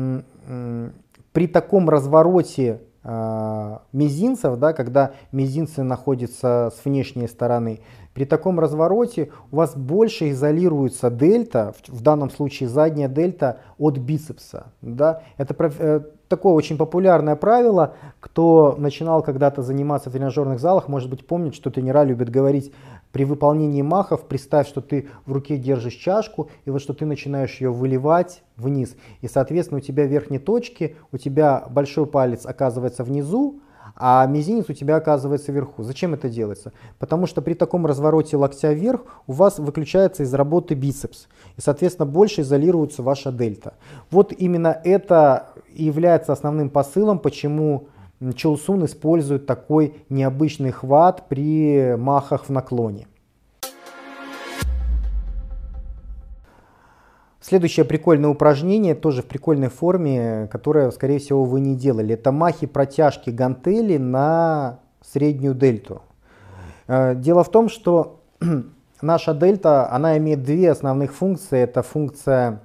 при таком развороте э, мизинцев, да, когда мизинцы находятся с внешней стороны, при таком развороте у вас больше изолируется дельта, в, данном случае задняя дельта от бицепса. Да? Это э, такое очень популярное правило. Кто начинал когда-то заниматься в тренажерных залах, может быть помнит, что тренера любят говорить при выполнении махов, представь, что ты в руке держишь чашку, и вот что ты начинаешь ее выливать вниз. И, соответственно, у тебя в верхней точке, у тебя большой палец оказывается внизу, а мизинец у тебя оказывается вверху. Зачем это делается? Потому что при таком развороте локтя вверх у вас выключается из работы бицепс, и, соответственно, больше изолируется ваша дельта. Вот именно это и является основным посылом, почему Чулсун использует такой необычный хват при махах в наклоне. Следующее прикольное упражнение, тоже в прикольной форме, которое, скорее всего, вы не делали. Это махи протяжки гантели на среднюю дельту. Э, дело в том, что [clears throat] наша дельта, она имеет две основных функции. Это функция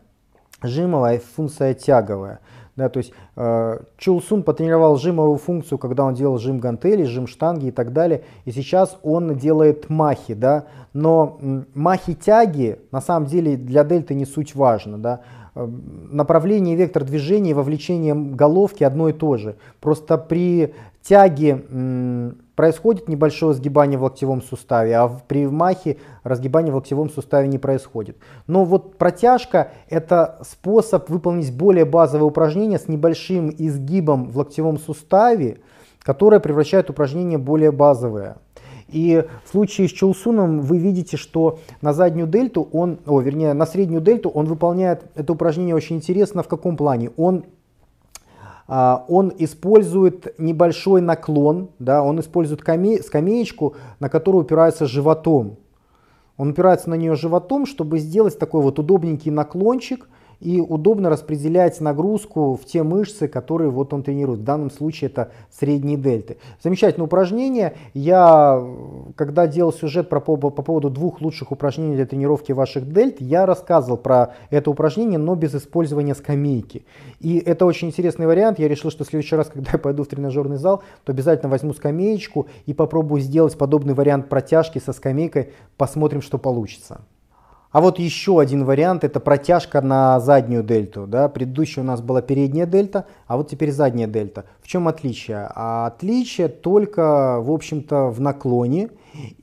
жимовая и функция тяговая. Да, то есть э, Чулсун потренировал жимовую функцию, когда он делал жим гантели, жим штанги и так далее. И сейчас он делает махи. Да, но махи тяги на самом деле для дельты не суть важно. Да. Э, направление, вектор движения, вовлечение головки одно и то же. Просто при тяге м, происходит небольшое сгибание в локтевом суставе, а при махе разгибание в локтевом суставе не происходит. Но вот протяжка это способ выполнить более базовое упражнение с небольшим изгибом в локтевом суставе, которое превращает упражнение более базовое. И в случае с Чулсуном вы видите, что на заднюю дельту он, о, вернее, на среднюю дельту он выполняет это упражнение очень интересно. В каком плане? Он он использует небольшой наклон, да, он использует скамеечку, на которую упирается животом. Он упирается на нее животом, чтобы сделать такой вот удобненький наклончик, и удобно распределять нагрузку в те мышцы, которые вот он тренирует. В данном случае это средние дельты. Замечательное упражнение. Я, когда делал сюжет про, по, по поводу двух лучших упражнений для тренировки ваших дельт, я рассказывал про это упражнение, но без использования скамейки. И это очень интересный вариант. Я решил, что в следующий раз, [laughs] когда я пойду в тренажерный зал, то обязательно возьму скамеечку и попробую сделать подобный вариант протяжки со скамейкой. Посмотрим, что получится. А вот еще один вариант, это протяжка на заднюю дельту. Да? Предыдущая у нас была передняя дельта, а вот теперь задняя дельта. В чем отличие? Отличие только, в общем-то, в наклоне.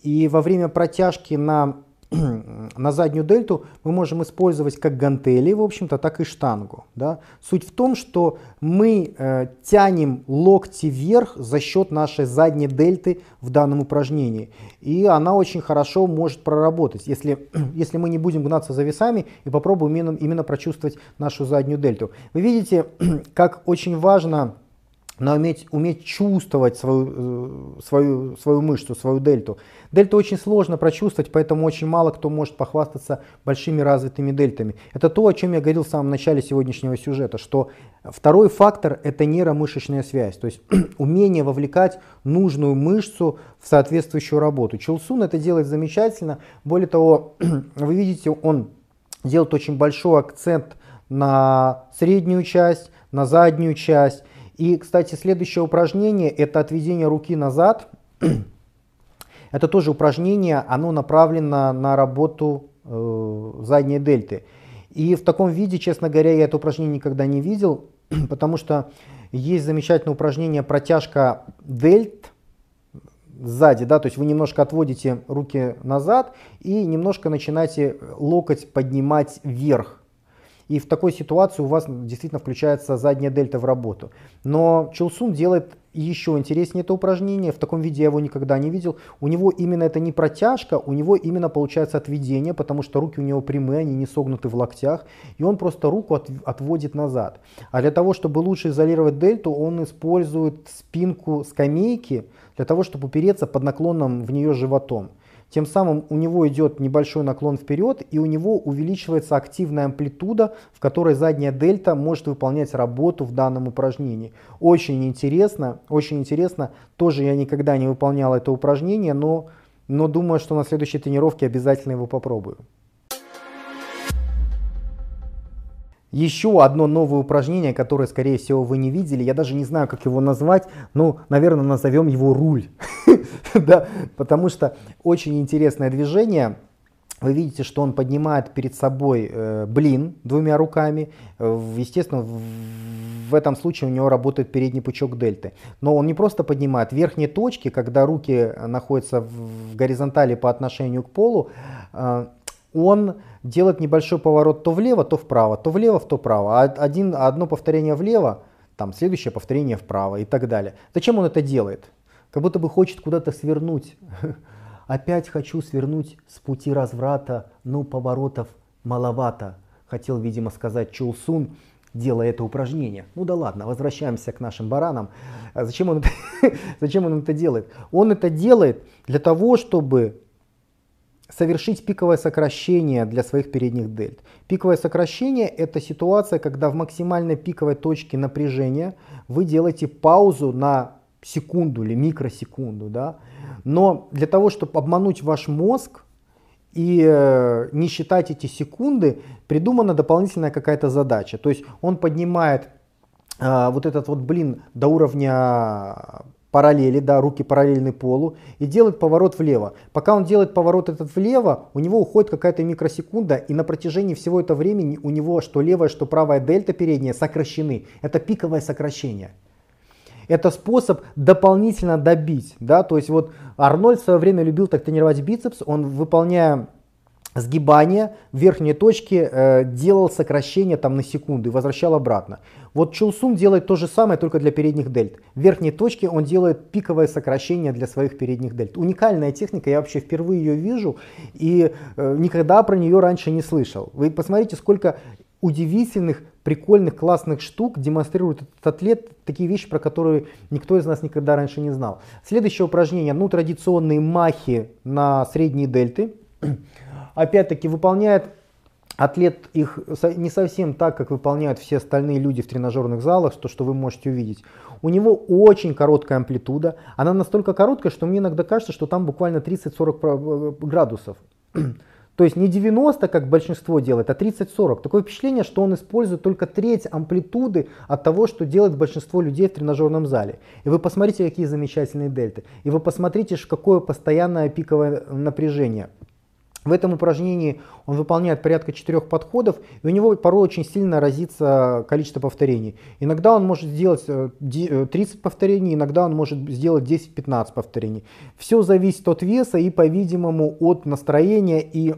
И во время протяжки на [clears throat] на заднюю дельту мы можем использовать как гантели, в общем-то, так и штангу. Да? Суть в том, что мы э, тянем локти вверх за счет нашей задней дельты в данном упражнении. И она очень хорошо может проработать, если, [clears throat] если мы не будем гнаться за весами и попробуем именно, именно прочувствовать нашу заднюю дельту. Вы видите, [clears throat] как очень важно но уметь, уметь чувствовать свою, э, свою, свою мышцу, свою дельту. Дельту очень сложно прочувствовать, поэтому очень мало кто может похвастаться большими развитыми дельтами. Это то, о чем я говорил в самом начале сегодняшнего сюжета, что второй фактор – это нейромышечная связь, то есть [clears throat] умение вовлекать нужную мышцу в соответствующую работу. Челсун это делает замечательно. Более того, [clears throat] вы видите, он делает очень большой акцент на среднюю часть, на заднюю часть, и, кстати, следующее упражнение – это отведение руки назад. [clears throat] это тоже упражнение, оно направлено на работу э, задней дельты. И в таком виде, честно говоря, я это упражнение никогда не видел, [clears throat] потому что есть замечательное упражнение протяжка дельт сзади, да, то есть вы немножко отводите руки назад и немножко начинаете локоть поднимать вверх. И в такой ситуации у вас действительно включается задняя дельта в работу. Но Чулсун делает еще интереснее это упражнение. В таком виде я его никогда не видел. У него именно это не протяжка, у него именно получается отведение, потому что руки у него прямые, они не согнуты в локтях. И он просто руку от, отводит назад. А для того, чтобы лучше изолировать дельту, он использует спинку скамейки для того, чтобы упереться под наклоном в нее животом. Тем самым у него идет небольшой наклон вперед и у него увеличивается активная амплитуда, в которой задняя дельта может выполнять работу в данном упражнении. Очень интересно, очень интересно. Тоже я никогда не выполнял это упражнение, но, но думаю, что на следующей тренировке обязательно его попробую. Еще одно новое упражнение, которое, скорее всего, вы не видели, я даже не знаю, как его назвать, но, наверное, назовем его руль, [laughs] да, потому что очень интересное движение. Вы видите, что он поднимает перед собой э, блин двумя руками. Естественно, в этом случае у него работает передний пучок дельты. Но он не просто поднимает верхние точки, когда руки находятся в горизонтали по отношению к полу, э, он делает небольшой поворот то влево, то вправо, то влево, то вправо. А один, одно повторение влево, там следующее повторение вправо и так далее. Зачем он это делает? Как будто бы хочет куда-то свернуть. [laughs] Опять хочу свернуть с пути разврата, но поворотов маловато. Хотел, видимо, сказать Чулсун, делая это упражнение. Ну да ладно, возвращаемся к нашим баранам. А зачем он, это, [laughs] зачем он это делает? Он это делает для того, чтобы совершить пиковое сокращение для своих передних дельт. Пиковое сокращение это ситуация, когда в максимальной пиковой точке напряжения вы делаете паузу на секунду или микросекунду. Да? Но для того, чтобы обмануть ваш мозг и э, не считать эти секунды, придумана дополнительная какая-то задача. То есть он поднимает э, вот этот вот блин до уровня параллели, да, руки параллельны полу, и делает поворот влево. Пока он делает поворот этот влево, у него уходит какая-то микросекунда, и на протяжении всего этого времени у него что левая, что правая дельта передняя сокращены. Это пиковое сокращение. Это способ дополнительно добить. Да? То есть вот Арнольд в свое время любил так тренировать бицепс, он выполняя сгибание верхней точке э, делал сокращение там на секунду и возвращал обратно. Вот Чулсун делает то же самое, только для передних дельт. В верхней точке он делает пиковое сокращение для своих передних дельт. Уникальная техника, я вообще впервые ее вижу и э, никогда про нее раньше не слышал. Вы посмотрите, сколько удивительных, прикольных, классных штук демонстрирует этот атлет, такие вещи, про которые никто из нас никогда раньше не знал. Следующее упражнение, ну традиционные махи на средние дельты опять-таки выполняет атлет их не совсем так, как выполняют все остальные люди в тренажерных залах, то, что вы можете увидеть. У него очень короткая амплитуда, она настолько короткая, что мне иногда кажется, что там буквально 30-40 э, градусов. [clears throat] То есть не 90, как большинство делает, а 30-40. Такое впечатление, что он использует только треть амплитуды от того, что делает большинство людей в тренажерном зале. И вы посмотрите, какие замечательные дельты. И вы посмотрите, какое постоянное пиковое напряжение. В этом упражнении он выполняет порядка четырех подходов, и у него порой очень сильно разится количество повторений. Иногда он может сделать 30 э, э, повторений, иногда он может сделать 10-15 повторений. Все зависит от веса и, по-видимому, от настроения и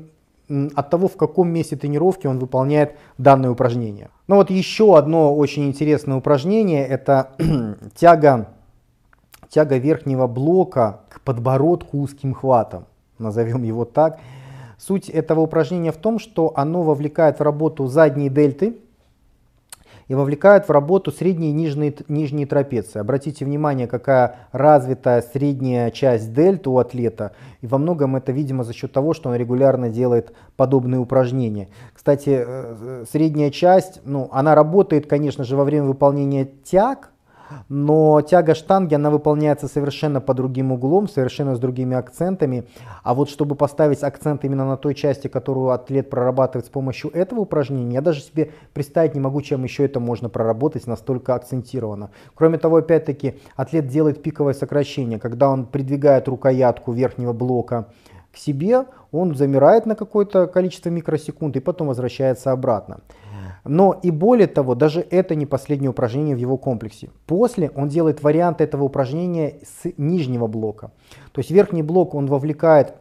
от того, в каком месте тренировки он выполняет данное упражнение. Ну вот еще одно очень интересное упражнение, это [clears throat] тяга, тяга верхнего блока к подбородку узким хватом, назовем его так. Суть этого упражнения в том, что оно вовлекает в работу задние дельты и вовлекает в работу средние и нижние, нижние трапеции. Обратите внимание, какая развитая средняя часть дельты у атлета. И во многом это, видимо, за счет того, что он регулярно делает подобные упражнения. Кстати, э, э, средняя часть, ну, она работает, конечно же, во время выполнения тяг, но тяга штанги, она выполняется совершенно по другим углом, совершенно с другими акцентами. А вот чтобы поставить акцент именно на той части, которую атлет прорабатывает с помощью этого упражнения, я даже себе представить не могу, чем еще это можно проработать настолько акцентированно. Кроме того, опять-таки, атлет делает пиковое сокращение, когда он придвигает рукоятку верхнего блока к себе, он замирает на какое-то количество микросекунд и потом возвращается обратно. Но и более того, даже это не последнее упражнение в его комплексе. После он делает вариант этого упражнения с нижнего блока. То есть верхний блок он вовлекает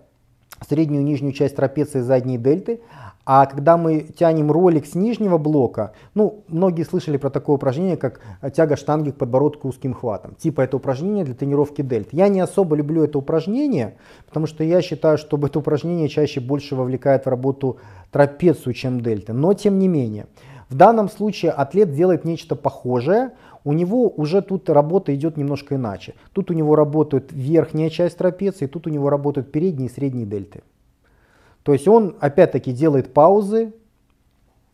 среднюю и нижнюю часть трапеции задней дельты, а когда мы тянем ролик с нижнего блока, ну, многие слышали про такое упражнение, как тяга штанги к подбородку узким хватом. Типа это упражнение для тренировки дельт. Я не особо люблю это упражнение, потому что я считаю, что это упражнение чаще больше вовлекает в работу трапецию, чем дельты. Но тем не менее. В данном случае атлет делает нечто похожее, у него уже тут работа идет немножко иначе. Тут у него работает верхняя часть трапеции, тут у него работают передние и средние дельты. То есть он опять-таки делает паузы,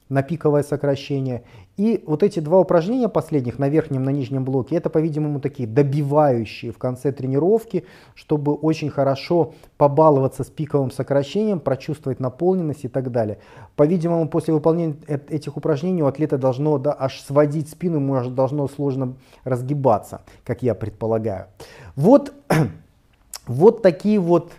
на пиковое сокращение. И вот эти два упражнения последних на верхнем, на нижнем блоке, это, по-видимому, такие добивающие в конце тренировки, чтобы очень хорошо побаловаться с пиковым сокращением, прочувствовать наполненность и так далее. По-видимому, после выполнения этих упражнений у атлета должно да, аж сводить спину, ему должно сложно разгибаться, как я предполагаю. Вот, [clears throat] вот такие вот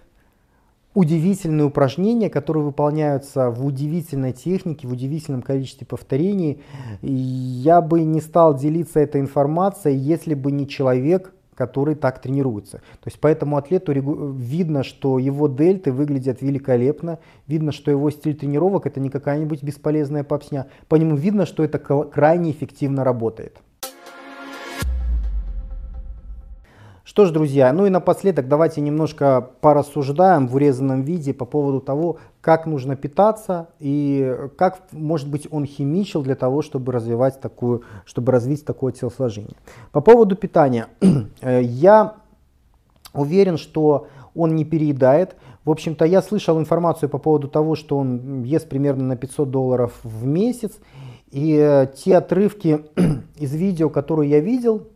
удивительные упражнения, которые выполняются в удивительной технике, в удивительном количестве повторений. Я бы не стал делиться этой информацией, если бы не человек, который так тренируется. То есть по этому атлету видно, что его дельты выглядят великолепно, видно, что его стиль тренировок это не какая-нибудь бесполезная попсня, по нему видно, что это крайне эффективно работает. Что ж, друзья, ну и напоследок давайте немножко порассуждаем в урезанном виде по поводу того, как нужно питаться и как, может быть, он химичил для того, чтобы развивать такую, чтобы развить такое телосложение. По поводу питания, [clears throat] э, я уверен, что он не переедает. В общем-то, я слышал информацию по поводу того, что он ест примерно на 500 долларов в месяц. И э, те отрывки [clears throat] из видео, которые я видел,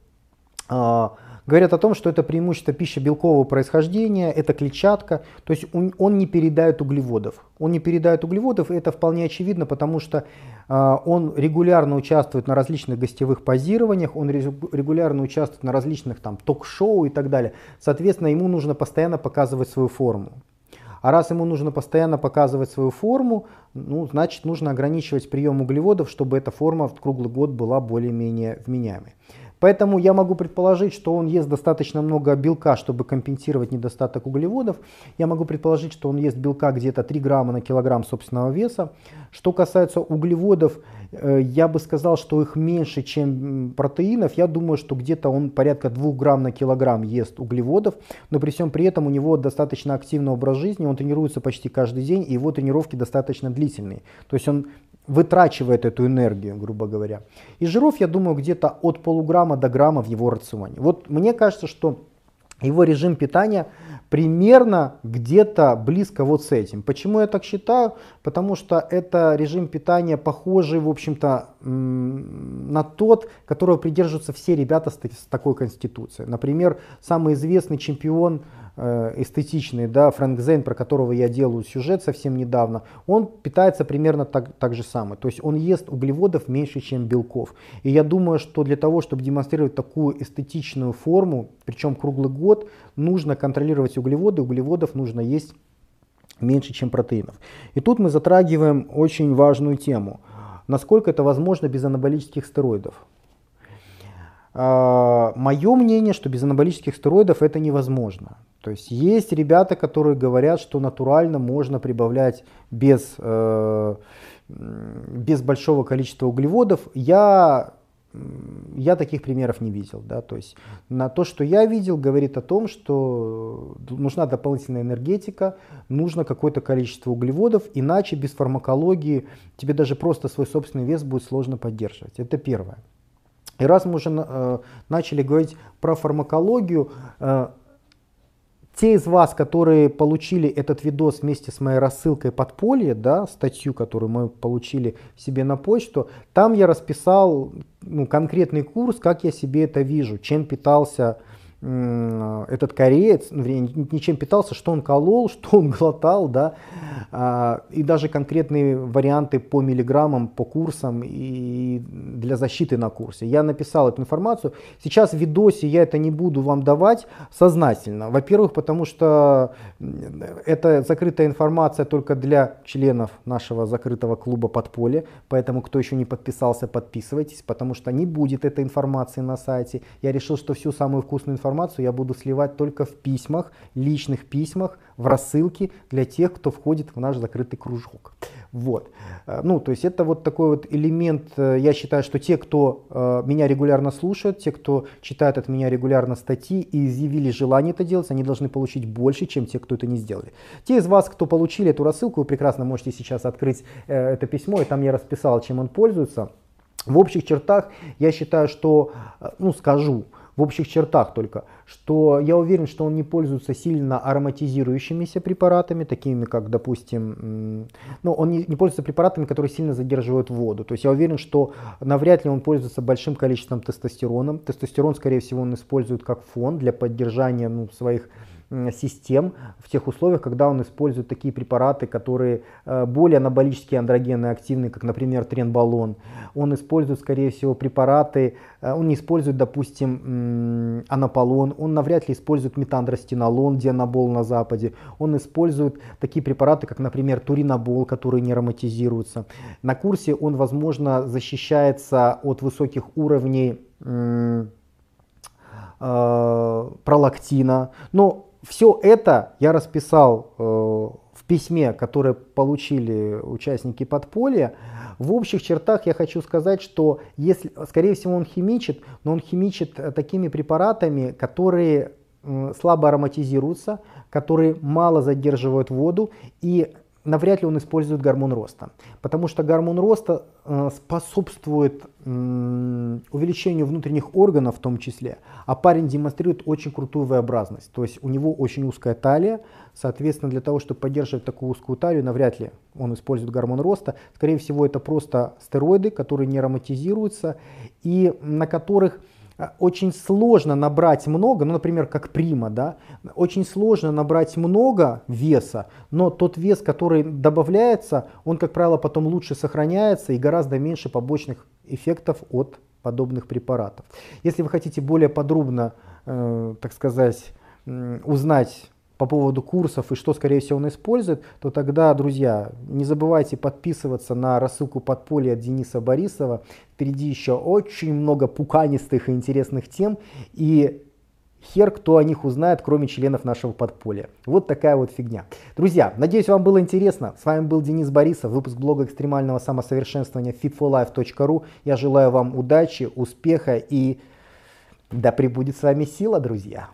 а, говорят о том, что это преимущество пищи белкового происхождения, это клетчатка, то есть он, не передает углеводов. Он не передает углеводов, и это вполне очевидно, потому что э, он регулярно участвует на различных гостевых позированиях, он регулярно участвует на различных там ток-шоу и так далее. Соответственно, ему нужно постоянно показывать свою форму. А раз ему нужно постоянно показывать свою форму, ну, значит нужно ограничивать прием углеводов, чтобы эта форма в круглый год была более-менее вменяемой. Поэтому я могу предположить, что он ест достаточно много белка, чтобы компенсировать недостаток углеводов. Я могу предположить, что он ест белка где-то 3 грамма на килограмм собственного веса. Что касается углеводов, э, я бы сказал, что их меньше, чем протеинов. Я думаю, что где-то он порядка 2 грамм на килограмм ест углеводов, но при всем при этом у него достаточно активный образ жизни, он тренируется почти каждый день, и его тренировки достаточно длительные. То есть он вытрачивает эту энергию, грубо говоря. И жиров, я думаю, где-то от полуграмма до грамма в его рационе. Вот мне кажется, что его режим питания примерно где-то близко вот с этим. Почему я так считаю? Потому что это режим питания похожий, в общем-то, на тот, которого придерживаются все ребята с такой конституцией. Например, самый известный чемпион эстетичный, да, Фрэнк Зейн, про которого я делаю сюжет совсем недавно, он питается примерно так, так же самое. То есть он ест углеводов меньше, чем белков. И я думаю, что для того, чтобы демонстрировать такую эстетичную форму, причем круглый год, нужно контролировать углеводы, углеводов нужно есть меньше, чем протеинов. И тут мы затрагиваем очень важную тему. Насколько это возможно без анаболических стероидов? А, Мое мнение, что без анаболических стероидов это невозможно. То есть есть ребята, которые говорят, что натурально можно прибавлять без, э, без большого количества углеводов. Я, я таких примеров не видел. Да? То есть на то, что я видел, говорит о том, что нужна дополнительная энергетика, нужно какое-то количество углеводов, иначе без фармакологии тебе даже просто свой собственный вес будет сложно поддерживать. Это первое. И раз мы уже э, начали говорить про фармакологию, э, те из вас, которые получили этот видос вместе с моей рассылкой подполье, да, статью, которую мы получили себе на почту, там я расписал ну, конкретный курс, как я себе это вижу, чем питался этот кореец, ну, ничем питался, что он колол, [laughs] что он глотал, да, а, и даже конкретные варианты по миллиграммам, по курсам и для защиты на курсе. Я написал эту информацию. Сейчас в видосе я это не буду вам давать сознательно. Во-первых, потому что это закрытая информация только для членов нашего закрытого клуба подполье, поэтому кто еще не подписался, подписывайтесь, потому что не будет этой информации на сайте. Я решил, что всю самую вкусную информацию информацию я буду сливать только в письмах, личных письмах, в рассылке для тех, кто входит в наш закрытый кружок. Вот. Э, ну, то есть это вот такой вот элемент, э, я считаю, что те, кто э, меня регулярно слушает, те, кто читает от меня регулярно статьи и изъявили желание это делать, они должны получить больше, чем те, кто это не сделали. Те из вас, кто получили эту рассылку, вы прекрасно можете сейчас открыть это письмо, и там я расписал, чем он пользуется. В общих чертах я считаю, что, ну скажу, в общих чертах только, что я уверен, что он не пользуется сильно ароматизирующимися препаратами, такими как, допустим, ну, он не, не пользуется препаратами, которые сильно задерживают воду. То есть я уверен, что навряд ли он пользуется большим количеством тестостерона. Тестостерон, скорее всего, он использует как фон для поддержания ну, своих систем в тех условиях, когда он использует такие препараты, которые э, более анаболические андрогены активны, как, например, тренбалон. Он использует, скорее всего, препараты, э, он не использует, допустим, анаполон, он навряд ли использует метандростенолон, дианабол на Западе. Он использует такие препараты, как, например, туринабол, которые не ароматизируются. На курсе он, возможно, защищается от высоких уровней э, пролактина, но все это я расписал э, в письме, которое получили участники подполья. В общих чертах я хочу сказать, что если, скорее всего, он химичит, но он химичит э, такими препаратами, которые слабо ароматизируются, которые мало задерживают воду и навряд ли он использует гормон роста. Потому что гормон роста э, способствует увеличению внутренних органов в том числе, а парень демонстрирует очень крутую V-образность. То есть у него очень узкая талия, соответственно для того, чтобы поддерживать такую узкую талию, навряд ли он использует гормон роста. Скорее всего это просто стероиды, которые не ароматизируются и на которых Э, очень сложно набрать много, ну, например, как прима, да, очень сложно набрать много веса, но тот вес, который добавляется, он, как правило, потом лучше сохраняется и гораздо меньше побочных эффектов от подобных препаратов. Если вы хотите более подробно, э, так сказать, узнать по поводу курсов и что, скорее всего, он использует, то тогда, друзья, не забывайте подписываться на рассылку подполья от Дениса Борисова. Впереди еще очень много пуканистых и интересных тем. И хер кто о них узнает, кроме членов нашего подполья. Вот такая вот фигня. Друзья, надеюсь, вам было интересно. С вами был Денис Борисов, выпуск блога экстремального самосовершенствования fitforlife.ru. Я желаю вам удачи, успеха и да пребудет с вами сила, друзья.